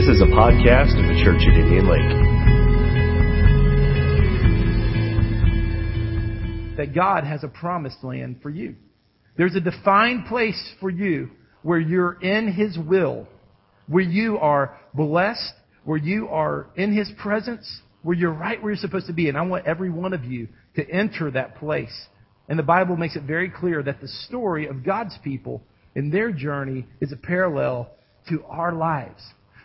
This is a podcast of the Church at Indian Lake. That God has a promised land for you. There's a defined place for you where you're in His will, where you are blessed, where you are in His presence, where you're right where you're supposed to be. And I want every one of you to enter that place. And the Bible makes it very clear that the story of God's people in their journey is a parallel to our lives.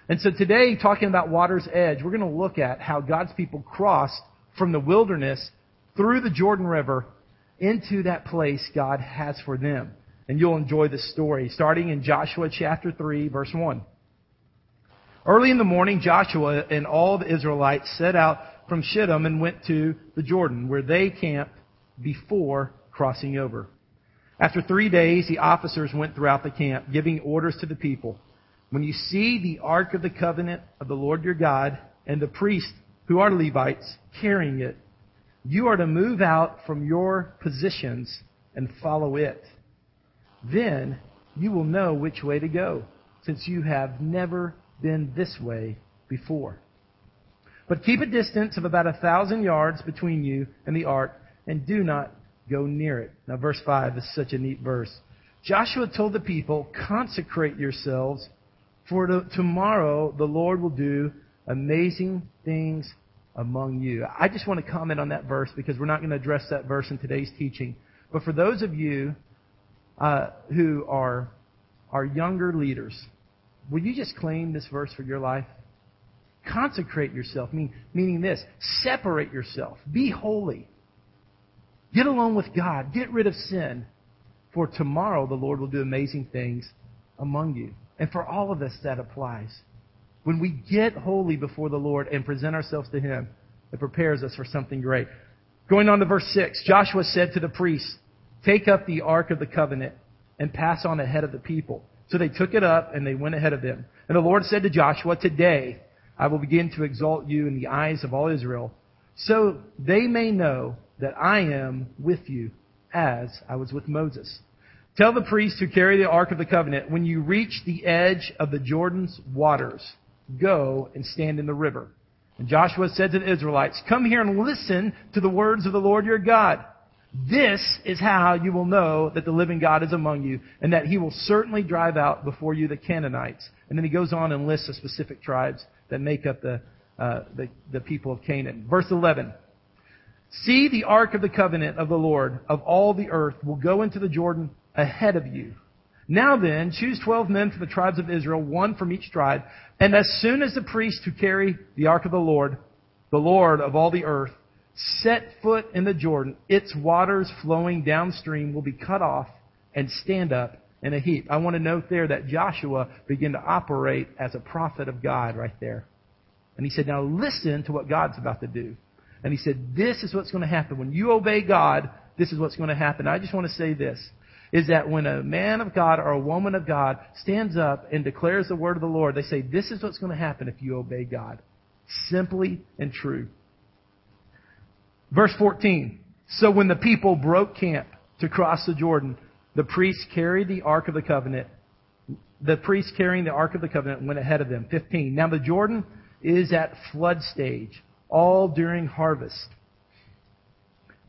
And so today, talking about water's edge, we're going to look at how God's people crossed from the wilderness through the Jordan River into that place God has for them. And you'll enjoy the story, starting in Joshua chapter 3, verse 1. Early in the morning, Joshua and all the Israelites set out from Shittim and went to the Jordan, where they camped before crossing over. After three days, the officers went throughout the camp, giving orders to the people. When you see the ark of the covenant of the Lord your God and the priests who are Levites carrying it, you are to move out from your positions and follow it. Then you will know which way to go, since you have never been this way before. But keep a distance of about a thousand yards between you and the ark, and do not go near it. Now, verse 5 is such a neat verse. Joshua told the people, Consecrate yourselves for tomorrow the Lord will do amazing things among you. I just want to comment on that verse because we're not going to address that verse in today's teaching. But for those of you uh, who are are younger leaders, will you just claim this verse for your life? Consecrate yourself, mean, meaning this: separate yourself, be holy, get alone with God, get rid of sin. For tomorrow the Lord will do amazing things among you. And for all of us, that applies. When we get holy before the Lord and present ourselves to Him, it prepares us for something great. Going on to verse 6, Joshua said to the priests, Take up the ark of the covenant and pass on ahead of the people. So they took it up and they went ahead of them. And the Lord said to Joshua, Today I will begin to exalt you in the eyes of all Israel, so they may know that I am with you as I was with Moses. Tell the priests who carry the Ark of the Covenant, when you reach the edge of the Jordan's waters, go and stand in the river. And Joshua said to the Israelites, Come here and listen to the words of the Lord your God. This is how you will know that the living God is among you, and that he will certainly drive out before you the Canaanites. And then he goes on and lists the specific tribes that make up the, uh, the, the people of Canaan. Verse 11. See the ark of the covenant of the Lord of all the earth will go into the Jordan ahead of you. Now then, choose twelve men from the tribes of Israel, one from each tribe, and as soon as the priests who carry the ark of the Lord, the Lord of all the earth, set foot in the Jordan, its waters flowing downstream will be cut off and stand up in a heap. I want to note there that Joshua began to operate as a prophet of God right there. And he said, now listen to what God's about to do. And he said, this is what's going to happen. When you obey God, this is what's going to happen. I just want to say this is that when a man of God or a woman of God stands up and declares the word of the Lord, they say, This is what's going to happen if you obey God. Simply and true. Verse 14. So when the people broke camp to cross the Jordan, the priests carried the Ark of the Covenant. The priests carrying the Ark of the Covenant went ahead of them. 15. Now the Jordan is at flood stage, all during harvest.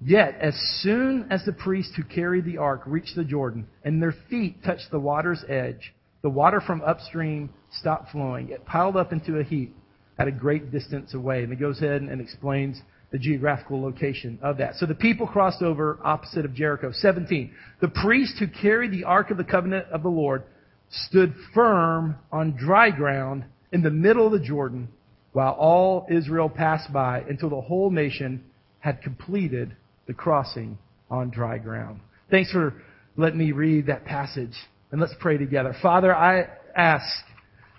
Yet, as soon as the priests who carried the ark reached the Jordan and their feet touched the water's edge, the water from upstream stopped flowing. It piled up into a heap at a great distance away. And it goes ahead and explains the geographical location of that. So the people crossed over opposite of Jericho. 17. The priests who carried the ark of the covenant of the Lord stood firm on dry ground in the middle of the Jordan while all Israel passed by until the whole nation had completed the crossing on dry ground. Thanks for letting me read that passage. And let's pray together. Father, I ask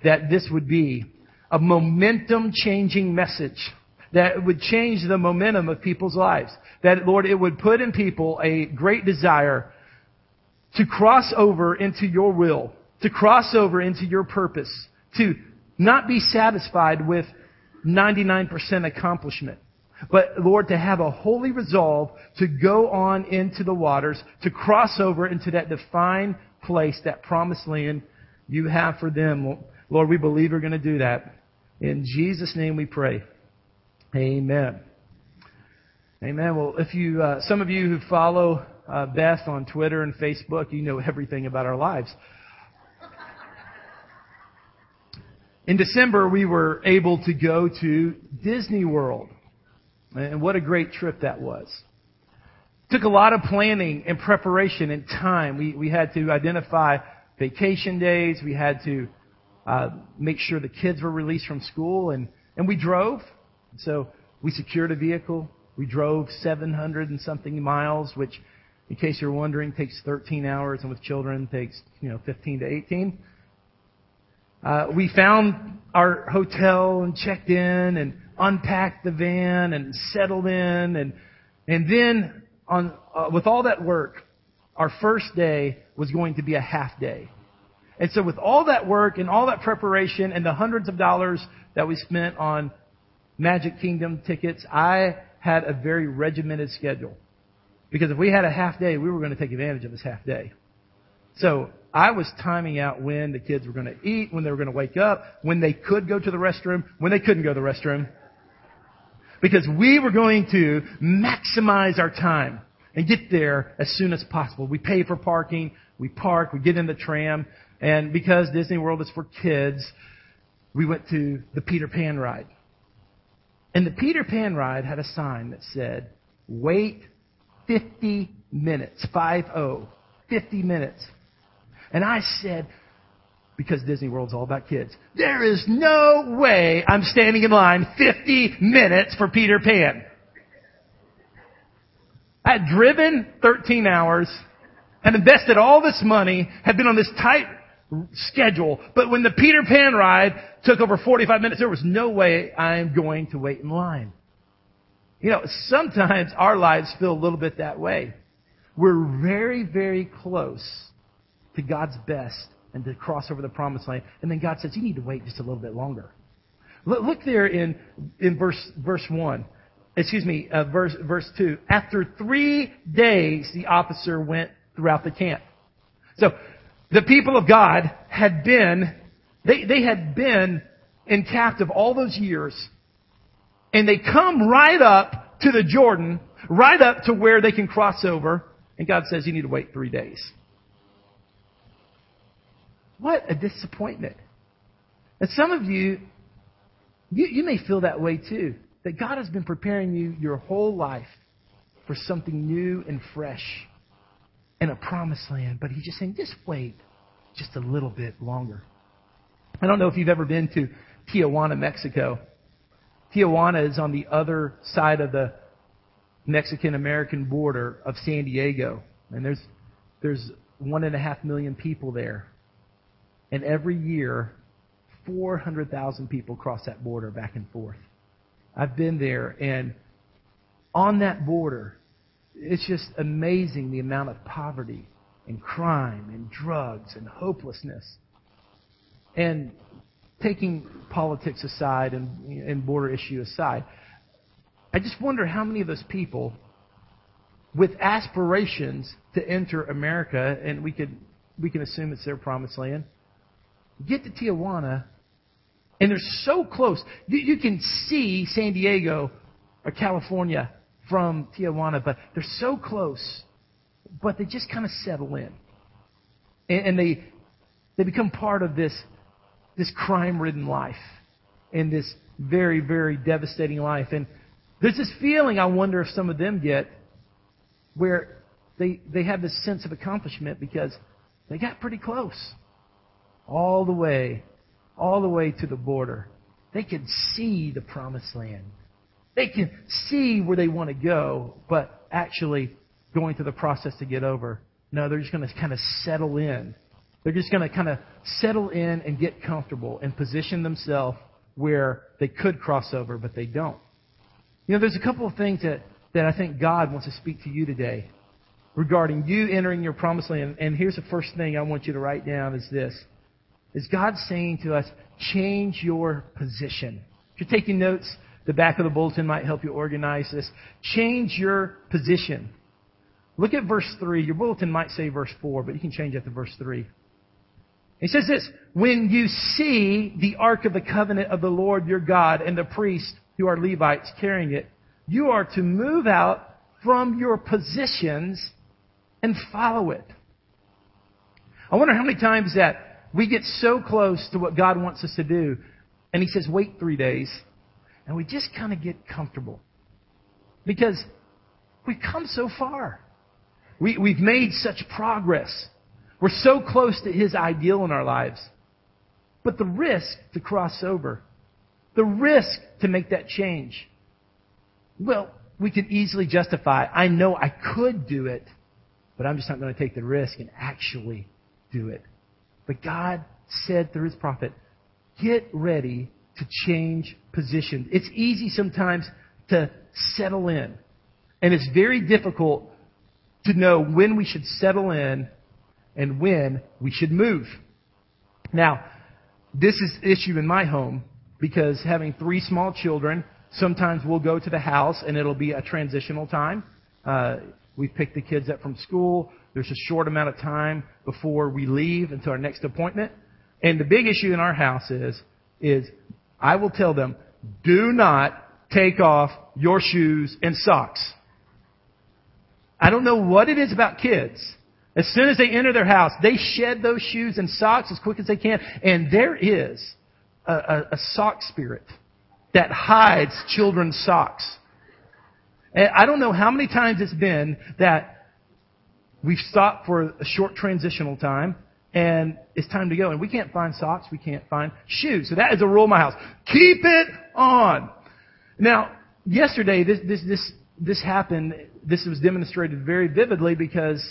that this would be a momentum changing message that would change the momentum of people's lives. That, Lord, it would put in people a great desire to cross over into your will, to cross over into your purpose, to not be satisfied with 99% accomplishment, but Lord, to have a holy resolve to go on into the waters, to cross over into that defined place, that promised land you have for them. Lord, we believe you're going to do that. In Jesus' name we pray. Amen. Amen. Well, if you, uh, some of you who follow uh, Beth on Twitter and Facebook, you know everything about our lives. In December, we were able to go to Disney World. And what a great trip that was. Took a lot of planning and preparation and time. We, we had to identify vacation days. We had to uh, make sure the kids were released from school. And, and we drove. So we secured a vehicle. We drove 700 and something miles, which, in case you're wondering, takes 13 hours, and with children takes you know 15 to 18. Uh, we found our hotel and checked in and unpacked the van and settled in, and and then on uh, with all that work, our first day was going to be a half day. And so with all that work and all that preparation and the hundreds of dollars that we spent on Magic Kingdom tickets, I had a very regimented schedule. Because if we had a half day, we were going to take advantage of this half day. So I was timing out when the kids were going to eat, when they were going to wake up, when they could go to the restroom, when they couldn't go to the restroom. Because we were going to maximize our time and get there as soon as possible. We pay for parking, we park, we get in the tram, and because Disney World is for kids, we went to the Peter Pan ride. And the Peter Pan ride had a sign that said, wait 50 minutes, 5-0, 50 minutes. And I said, because Disney World's all about kids, there is no way I'm standing in line 50 minutes for Peter Pan. I had driven 13 hours, had invested all this money, had been on this tight schedule. But when the Peter Pan ride took over 45 minutes, there was no way I'm going to wait in line. You know, sometimes our lives feel a little bit that way. We're very, very close to God's best and to cross over the promised land. And then God says, you need to wait just a little bit longer. Look there in, in verse, verse 1. Excuse me, uh, verse, verse 2. After three days, the officer went throughout the camp. So, the people of God had been, they, they had been in captive all those years. And they come right up to the Jordan, right up to where they can cross over. And God says, you need to wait three days. What a disappointment. And some of you, you, you may feel that way too. That God has been preparing you your whole life for something new and fresh in a promised land, but he's just saying, just wait just a little bit longer. I don't know if you've ever been to Tijuana, Mexico. Tijuana is on the other side of the Mexican American border of San Diego. And there's, there's one and a half million people there. And every year, 400,000 people cross that border back and forth. I've been there, and on that border, it's just amazing the amount of poverty and crime and drugs and hopelessness. And taking politics aside and, and border issue aside, I just wonder how many of those people with aspirations to enter America, and we could we can assume it's their promised land, get to Tijuana, and they're so close. You, can see San Diego or California from Tijuana, but they're so close, but they just kind of settle in. And, and they, they become part of this, this crime ridden life and this very, very devastating life. And there's this feeling I wonder if some of them get where they, they have this sense of accomplishment because they got pretty close. All the way, all the way to the border. They can see the promised land. They can see where they want to go, but actually going through the process to get over. No, they're just going to kind of settle in. They're just going to kind of settle in and get comfortable and position themselves where they could cross over, but they don't. You know, there's a couple of things that, that I think God wants to speak to you today regarding you entering your promised land. And here's the first thing I want you to write down is this. Is God saying to us, change your position. If you're taking notes, the back of the bulletin might help you organize this. Change your position. Look at verse 3. Your bulletin might say verse 4, but you can change that to verse 3. He says this, when you see the ark of the covenant of the Lord your God and the priests who are Levites carrying it, you are to move out from your positions and follow it. I wonder how many times that we get so close to what God wants us to do, and He says, wait three days, and we just kind of get comfortable. Because we've come so far. We, we've made such progress. We're so close to His ideal in our lives. But the risk to cross over, the risk to make that change, well, we can easily justify, I know I could do it, but I'm just not going to take the risk and actually do it. But God said through His prophet, get ready to change positions. It's easy sometimes to settle in. And it's very difficult to know when we should settle in and when we should move. Now, this is an issue in my home because having three small children, sometimes we'll go to the house and it'll be a transitional time. Uh, we pick the kids up from school. There's a short amount of time before we leave until our next appointment. And the big issue in our house is, is I will tell them, do not take off your shoes and socks. I don't know what it is about kids. As soon as they enter their house, they shed those shoes and socks as quick as they can. And there is a, a, a sock spirit that hides children's socks. And I don't know how many times it's been that we've stopped for a short transitional time and it's time to go. And we can't find socks. We can't find shoes. So that is a rule in my house. Keep it on. Now, yesterday, this, this, this, this happened. This was demonstrated very vividly because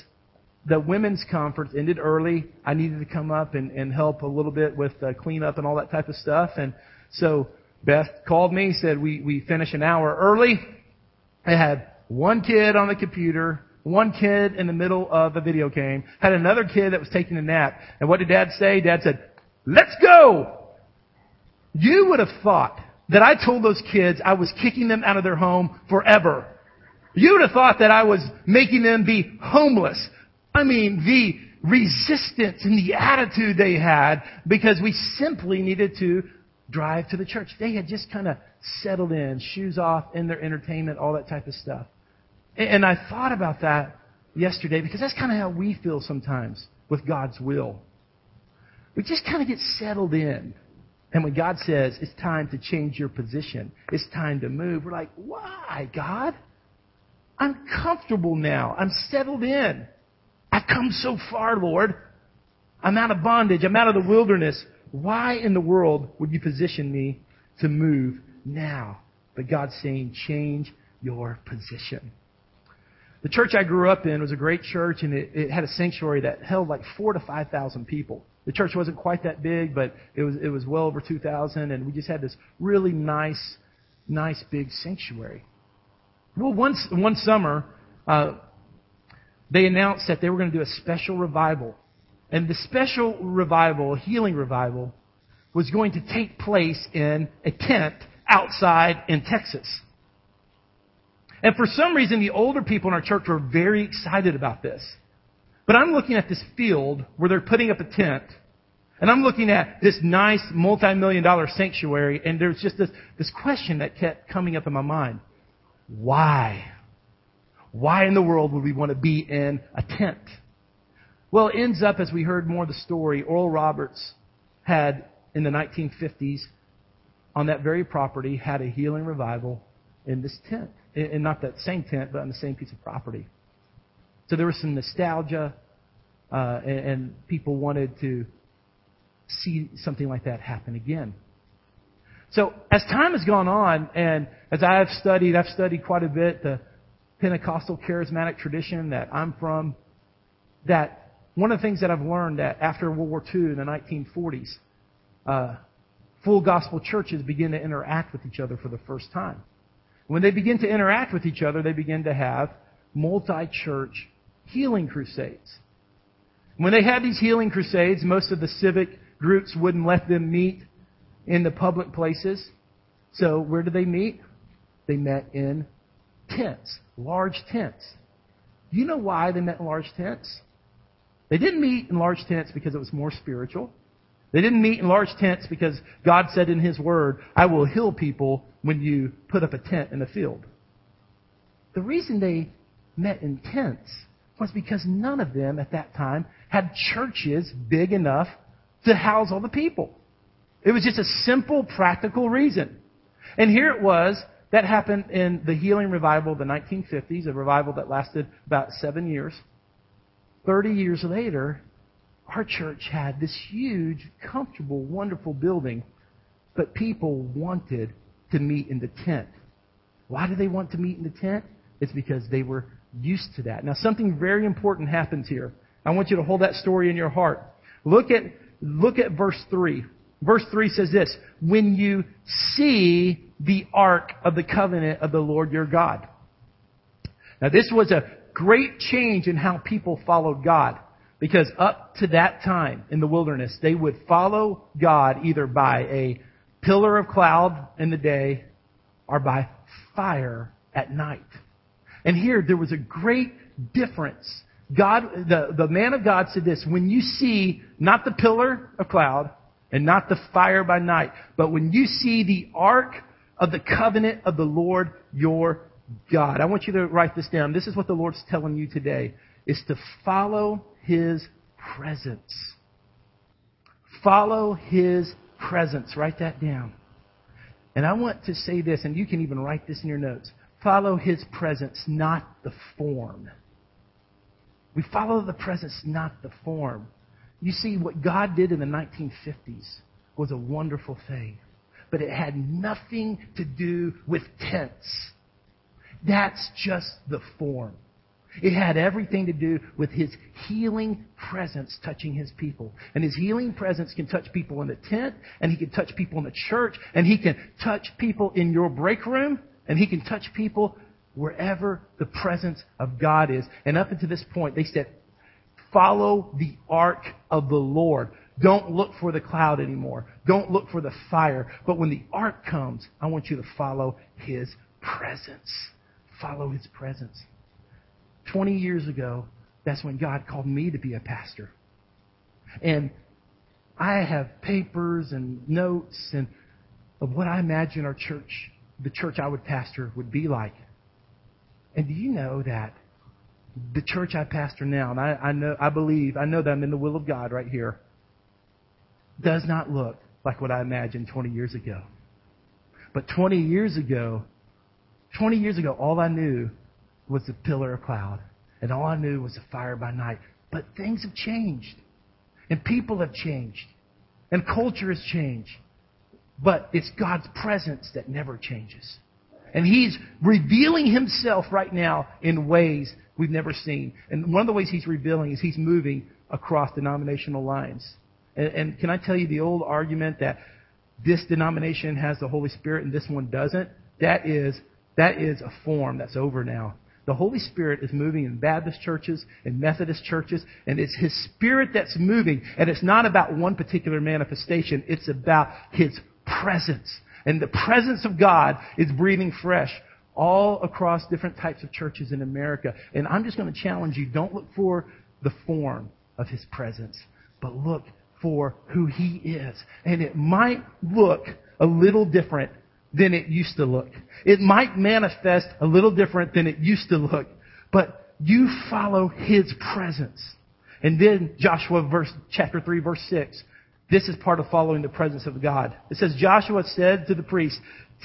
the women's conference ended early. I needed to come up and, and help a little bit with uh, cleanup and all that type of stuff. And so Beth called me, said we, we finish an hour early. I had one kid on the computer, one kid in the middle of a video game, had another kid that was taking a nap. And what did dad say? Dad said, let's go! You would have thought that I told those kids I was kicking them out of their home forever. You would have thought that I was making them be homeless. I mean, the resistance and the attitude they had because we simply needed to drive to the church. They had just kind of settled in, shoes off, in their entertainment, all that type of stuff. And I thought about that yesterday because that's kind of how we feel sometimes with God's will. We just kind of get settled in. And when God says it's time to change your position, it's time to move, we're like, why, God? I'm comfortable now. I'm settled in. I've come so far, Lord. I'm out of bondage. I'm out of the wilderness. Why in the world would you position me to move now? But God's saying, change your position. The church I grew up in was a great church, and it, it had a sanctuary that held like four to five thousand people. The church wasn't quite that big, but it was it was well over two thousand, and we just had this really nice, nice big sanctuary. Well, once one summer, uh, they announced that they were going to do a special revival. And the special revival, healing revival, was going to take place in a tent outside in Texas. And for some reason, the older people in our church were very excited about this. But I'm looking at this field where they're putting up a tent, and I'm looking at this nice multi-million dollar sanctuary, and there's just this, this question that kept coming up in my mind. Why? Why in the world would we want to be in a tent? Well, it ends up, as we heard more of the story, Oral Roberts had, in the 1950s, on that very property, had a healing revival in this tent. And not that same tent, but on the same piece of property. So there was some nostalgia, uh, and, and people wanted to see something like that happen again. So as time has gone on, and as I've studied, I've studied quite a bit the Pentecostal charismatic tradition that I'm from, that one of the things that I've learned that after World War II in the 1940s, uh, full gospel churches begin to interact with each other for the first time. When they begin to interact with each other, they begin to have multi-church healing crusades. When they had these healing crusades, most of the civic groups wouldn't let them meet in the public places. So where did they meet? They met in tents, large tents. Do you know why they met in large tents? They didn't meet in large tents because it was more spiritual. They didn't meet in large tents because God said in His Word, I will heal people when you put up a tent in a field. The reason they met in tents was because none of them at that time had churches big enough to house all the people. It was just a simple, practical reason. And here it was that happened in the healing revival of the 1950s, a revival that lasted about seven years. 30 years later, our church had this huge, comfortable, wonderful building, but people wanted to meet in the tent. Why do they want to meet in the tent? It's because they were used to that. Now, something very important happens here. I want you to hold that story in your heart. Look at, look at verse 3. Verse 3 says this, When you see the ark of the covenant of the Lord your God. Now, this was a great change in how people followed God. Because up to that time in the wilderness, they would follow God either by a pillar of cloud in the day or by fire at night. And here there was a great difference. God, the, the man of God said this, when you see not the pillar of cloud and not the fire by night, but when you see the ark of the covenant of the Lord your God. I want you to write this down. This is what the Lord's telling you today, is to follow His presence. Follow His presence. Write that down. And I want to say this, and you can even write this in your notes. Follow His presence, not the form. We follow the presence, not the form. You see, what God did in the 1950s was a wonderful thing, but it had nothing to do with tents. That's just the form. It had everything to do with his healing presence touching his people. And his healing presence can touch people in the tent, and he can touch people in the church, and he can touch people in your break room, and he can touch people wherever the presence of God is. And up until this point, they said, follow the ark of the Lord. Don't look for the cloud anymore. Don't look for the fire. But when the ark comes, I want you to follow his presence. Follow his presence. 20 years ago, that's when God called me to be a pastor. And I have papers and notes and of what I imagine our church, the church I would pastor would be like. And do you know that the church I pastor now, and I, I know, I believe, I know that I'm in the will of God right here, does not look like what I imagined 20 years ago. But 20 years ago, 20 years ago, all I knew was the pillar of cloud. And all I knew was the fire by night. But things have changed. And people have changed. And culture has changed. But it's God's presence that never changes. And He's revealing Himself right now in ways we've never seen. And one of the ways He's revealing is He's moving across denominational lines. And, and can I tell you the old argument that this denomination has the Holy Spirit and this one doesn't? That is, that is a form that's over now. The Holy Spirit is moving in Baptist churches and Methodist churches, and it's His Spirit that's moving. And it's not about one particular manifestation, it's about His presence. And the presence of God is breathing fresh all across different types of churches in America. And I'm just going to challenge you don't look for the form of His presence, but look for who He is. And it might look a little different than it used to look. It might manifest a little different than it used to look, but you follow His presence. And then Joshua verse, chapter 3 verse 6. This is part of following the presence of God. It says, Joshua said to the priest,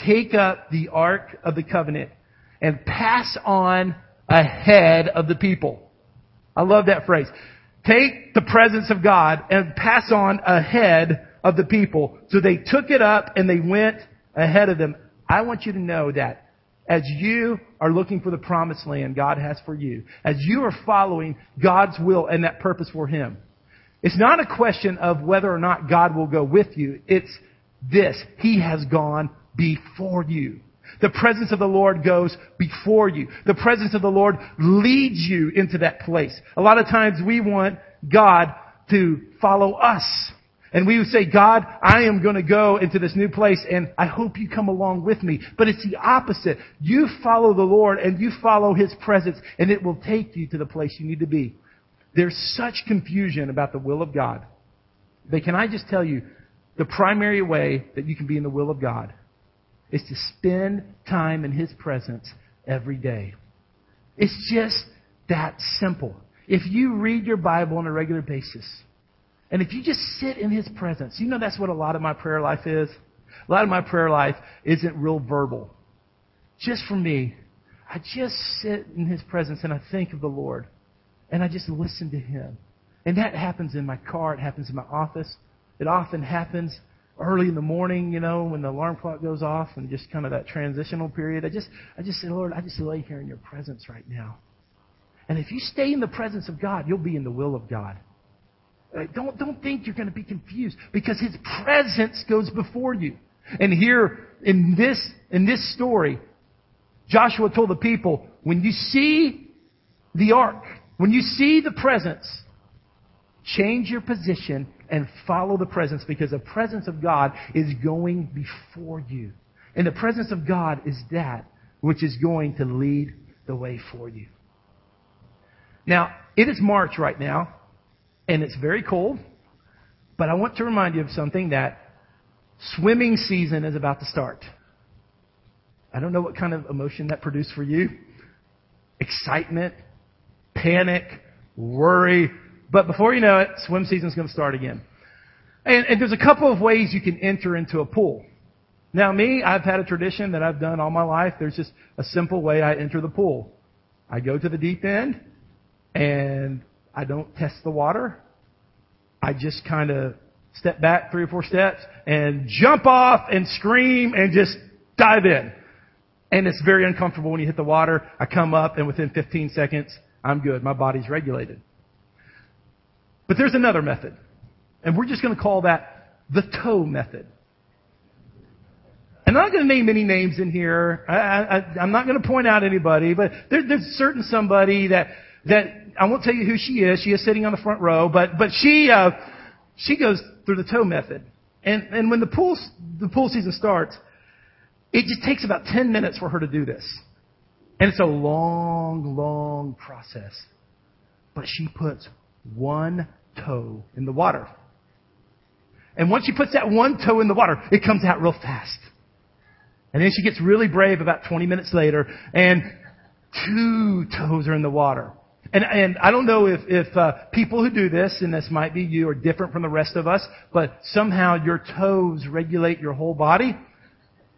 take up the ark of the covenant and pass on ahead of the people. I love that phrase. Take the presence of God and pass on ahead of the people. So they took it up and they went ahead of them. I want you to know that as you are looking for the promised land God has for you, as you are following God's will and that purpose for Him, it's not a question of whether or not God will go with you. It's this. He has gone before you. The presence of the Lord goes before you. The presence of the Lord leads you into that place. A lot of times we want God to follow us. And we would say, God, I am going to go into this new place and I hope you come along with me. But it's the opposite. You follow the Lord and you follow His presence and it will take you to the place you need to be. there's such confusion about the will of God. But can I just tell you, the primary way that you can be in the will of God is to spend time in His presence every day. It's just that simple. If you read your Bible on a regular basis, and if you just sit in His presence, you know that's what a lot of my prayer life is. A lot of my prayer life isn't real verbal. Just for me, I just sit in His presence and I think of the Lord. And I just listen to Him. And that happens in my car. It happens in my office. It often happens early in the morning, you know, when the alarm clock goes off and just kind of that transitional period. I just, I just say, Lord, I just lay here in your presence right now. And if you stay in the presence of God, you'll be in the will of God. Uh, don't, don't think you're going to be confused because His presence goes before you. And here in this, in this story, Joshua told the people, when you see the ark, when you see the presence, change your position and follow the presence because the presence of God is going before you. And the presence of God is that which is going to lead the way for you. Now, it is March right now, and it's very cold, but I want to remind you of something that swimming season is about to start. I don't know what kind of emotion that produced for you. Excitement, panic, worry. But before you know it, swim season is going to start again. And, and there's a couple of ways you can enter into a pool. Now me, I've had a tradition that I've done all my life. There's just a simple way I enter the pool. I go to the deep end and I don't test the water. I just kind of step back three or four steps and jump off and scream and just dive in. And it's very uncomfortable when you hit the water. I come up and within 15 seconds, I'm good. My body's regulated. But there's another method. And we're just going to call that the toe method. And I'm not going to name any names in here. I, am not going to point out anybody, but there, there's certain somebody that, that, I won't tell you who she is. She is sitting on the front row, but, but she, uh, she goes through the toe method. And, and when the pool, the pool season starts, it just takes about 10 minutes for her to do this. And it's a long, long process. But she puts one toe in the water. And once she puts that one toe in the water, it comes out real fast. And then she gets really brave about 20 minutes later, and two toes are in the water. And, and I don't know if, if uh, people who do this, and this might be you, are different from the rest of us, but somehow your toes regulate your whole body.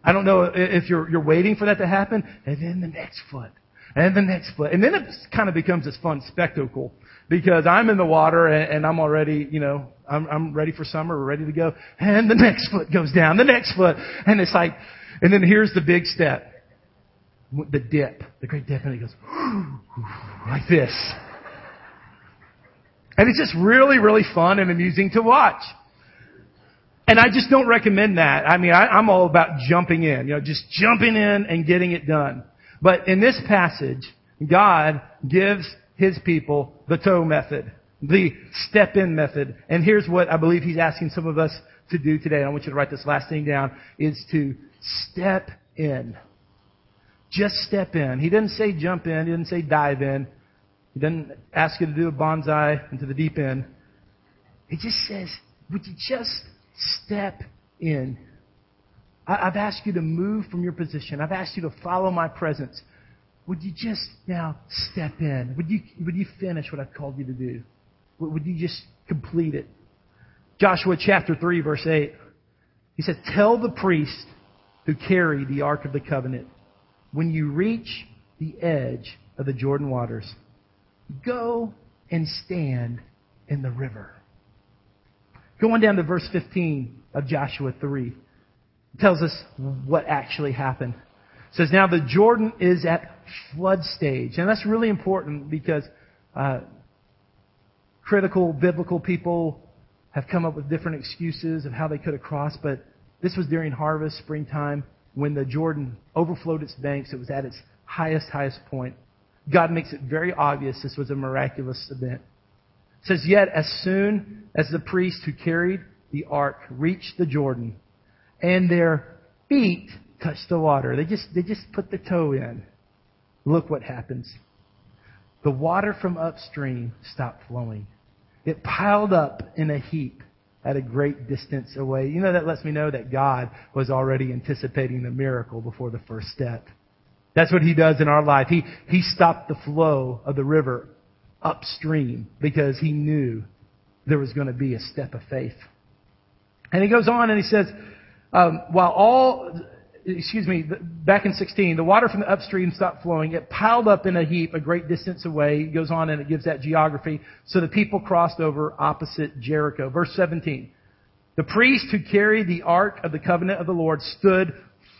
I don't know if you're, you're waiting for that to happen, and then the next foot, and the next foot, and then it kind of becomes this fun spectacle because I'm in the water and, and I'm already, you know, I'm, I'm ready for summer, we're ready to go, and the next foot goes down, the next foot, and it's like, and then here's the big step, the dip, the great dip, and it goes like this, and it's just really, really fun and amusing to watch. And I just don't recommend that. I mean, I, I'm all about jumping in, you know, just jumping in and getting it done. But in this passage, God gives His people the toe method, the step in method. And here's what I believe He's asking some of us to do today. I want you to write this last thing down, is to step in. Just step in. He didn't say jump in. He didn't say dive in. He didn't ask you to do a bonsai into the deep end. He just says, would you just step in. I, have asked you to move from your position. I've asked you to follow my presence. Would you just now step in? Would you, would you finish what I've called you to do? Would you just complete it? Joshua chapter 3 verse 8. He said, tell the priest who carried the Ark of the Covenant, when you reach the edge of the Jordan waters, go and stand in the river. Going down to verse 15 of Joshua 3. It tells us what actually happened. It says, now the Jordan is at flood stage. And that's really important because uh, critical biblical people have come up with different excuses of how they could have crossed, but this was during harvest, springtime, when the Jordan overflowed its banks. It was at its highest, highest point. God makes it very obvious this was a miraculous event. It says, Yet as soon as the priests who carried the ark reached the Jordan, and their feet touched the water, they just, they just put the toe in. Look what happens. the water from upstream stopped flowing. It piled up in a heap at a great distance away. You know, that lets me know that God was already anticipating the miracle before the first step. That's what He does in our life. He, he stopped the flow of the river upstream because He knew there was going to be a step of faith. And He goes on and He says, um, while all, excuse me, back in 16, the water from the upstream stopped flowing. It piled up in a heap a great distance away. It goes on and it gives that geography. So the people crossed over opposite Jericho. Verse 17. The priest who carried the ark of the covenant of the Lord stood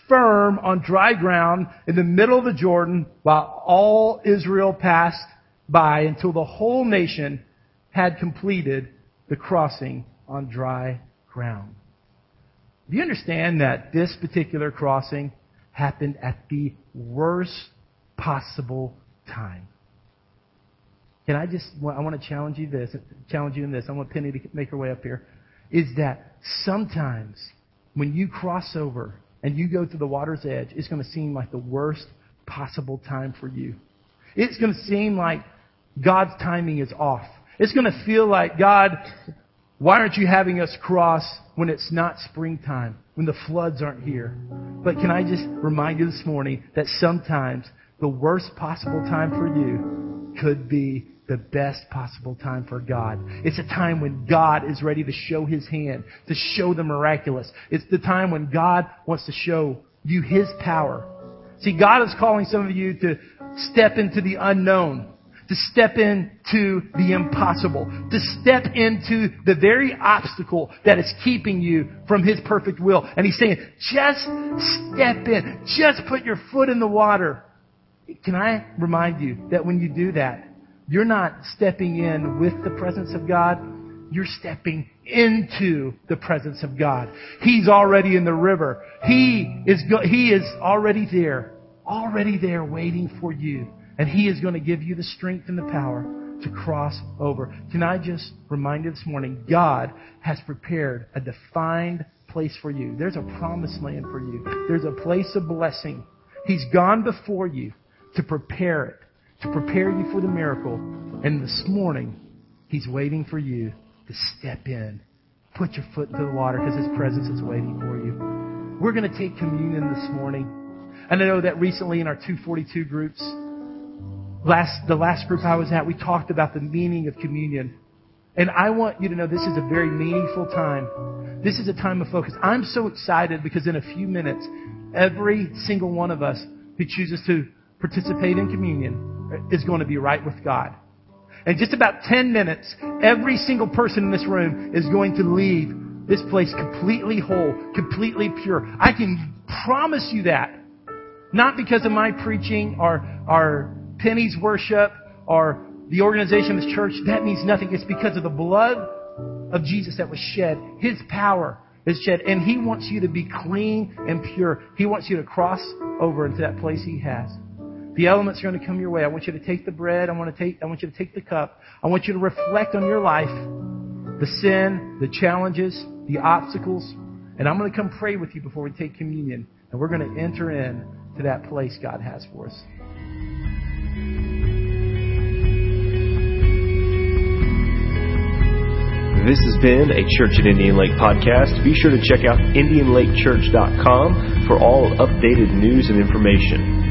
firm on dry ground in the middle of the Jordan while all Israel passed by until the whole nation had completed the crossing on dry ground. Do you understand that this particular crossing happened at the worst possible time? Can I just, I want to challenge you this, challenge you in this. I want Penny to make her way up here. Is that sometimes when you cross over and you go to the water's edge, it's going to seem like the worst possible time for you. It's going to seem like God's timing is off. It's going to feel like God why aren't you having us cross when it's not springtime, when the floods aren't here? But can I just remind you this morning that sometimes the worst possible time for you could be the best possible time for God. It's a time when God is ready to show His hand, to show the miraculous. It's the time when God wants to show you His power. See, God is calling some of you to step into the unknown to step into the impossible, to step into the very obstacle that is keeping you from His perfect will. And He's saying, just step in, just put your foot in the water. Can I remind you that when you do that, you're not stepping in with the presence of God, you're stepping into the presence of God. He's already in the river. He is, go- he is already there, already there waiting for you and He is going to give you the strength and the power to cross over. Can I just remind you this morning, God has prepared a defined place for you. There's a promised land for you. There's a place of blessing. He's gone before you to prepare it, to prepare you for the miracle. And this morning, He's waiting for you to step in. Put your foot into the water because His presence is waiting for you. We're going to take communion this morning. And I know that recently in our 242 groups, Last, the last group I was at, we talked about the meaning of communion. And I want you to know this is a very meaningful time. This is a time of focus. I'm so excited because in a few minutes, every single one of us who chooses to participate in communion is going to be right with God. In just about 10 minutes, every single person in this room is going to leave this place completely whole, completely pure. I can promise you that. Not because of my preaching or, or Penny's worship or the organization of this church, that means nothing. It's because of the blood of Jesus that was shed. His power is shed. And He wants you to be clean and pure. He wants you to cross over into that place He has. The elements are going to come your way. I want you to take the bread. I want to take, I want you to take the cup. I want you to reflect on your life, the sin, the challenges, the obstacles. And I'm going to come pray with you before we take communion. And we're going to enter in to that place God has for us. This has been a Church at Indian Lake podcast. Be sure to check out IndianLakeChurch.com for all updated news and information.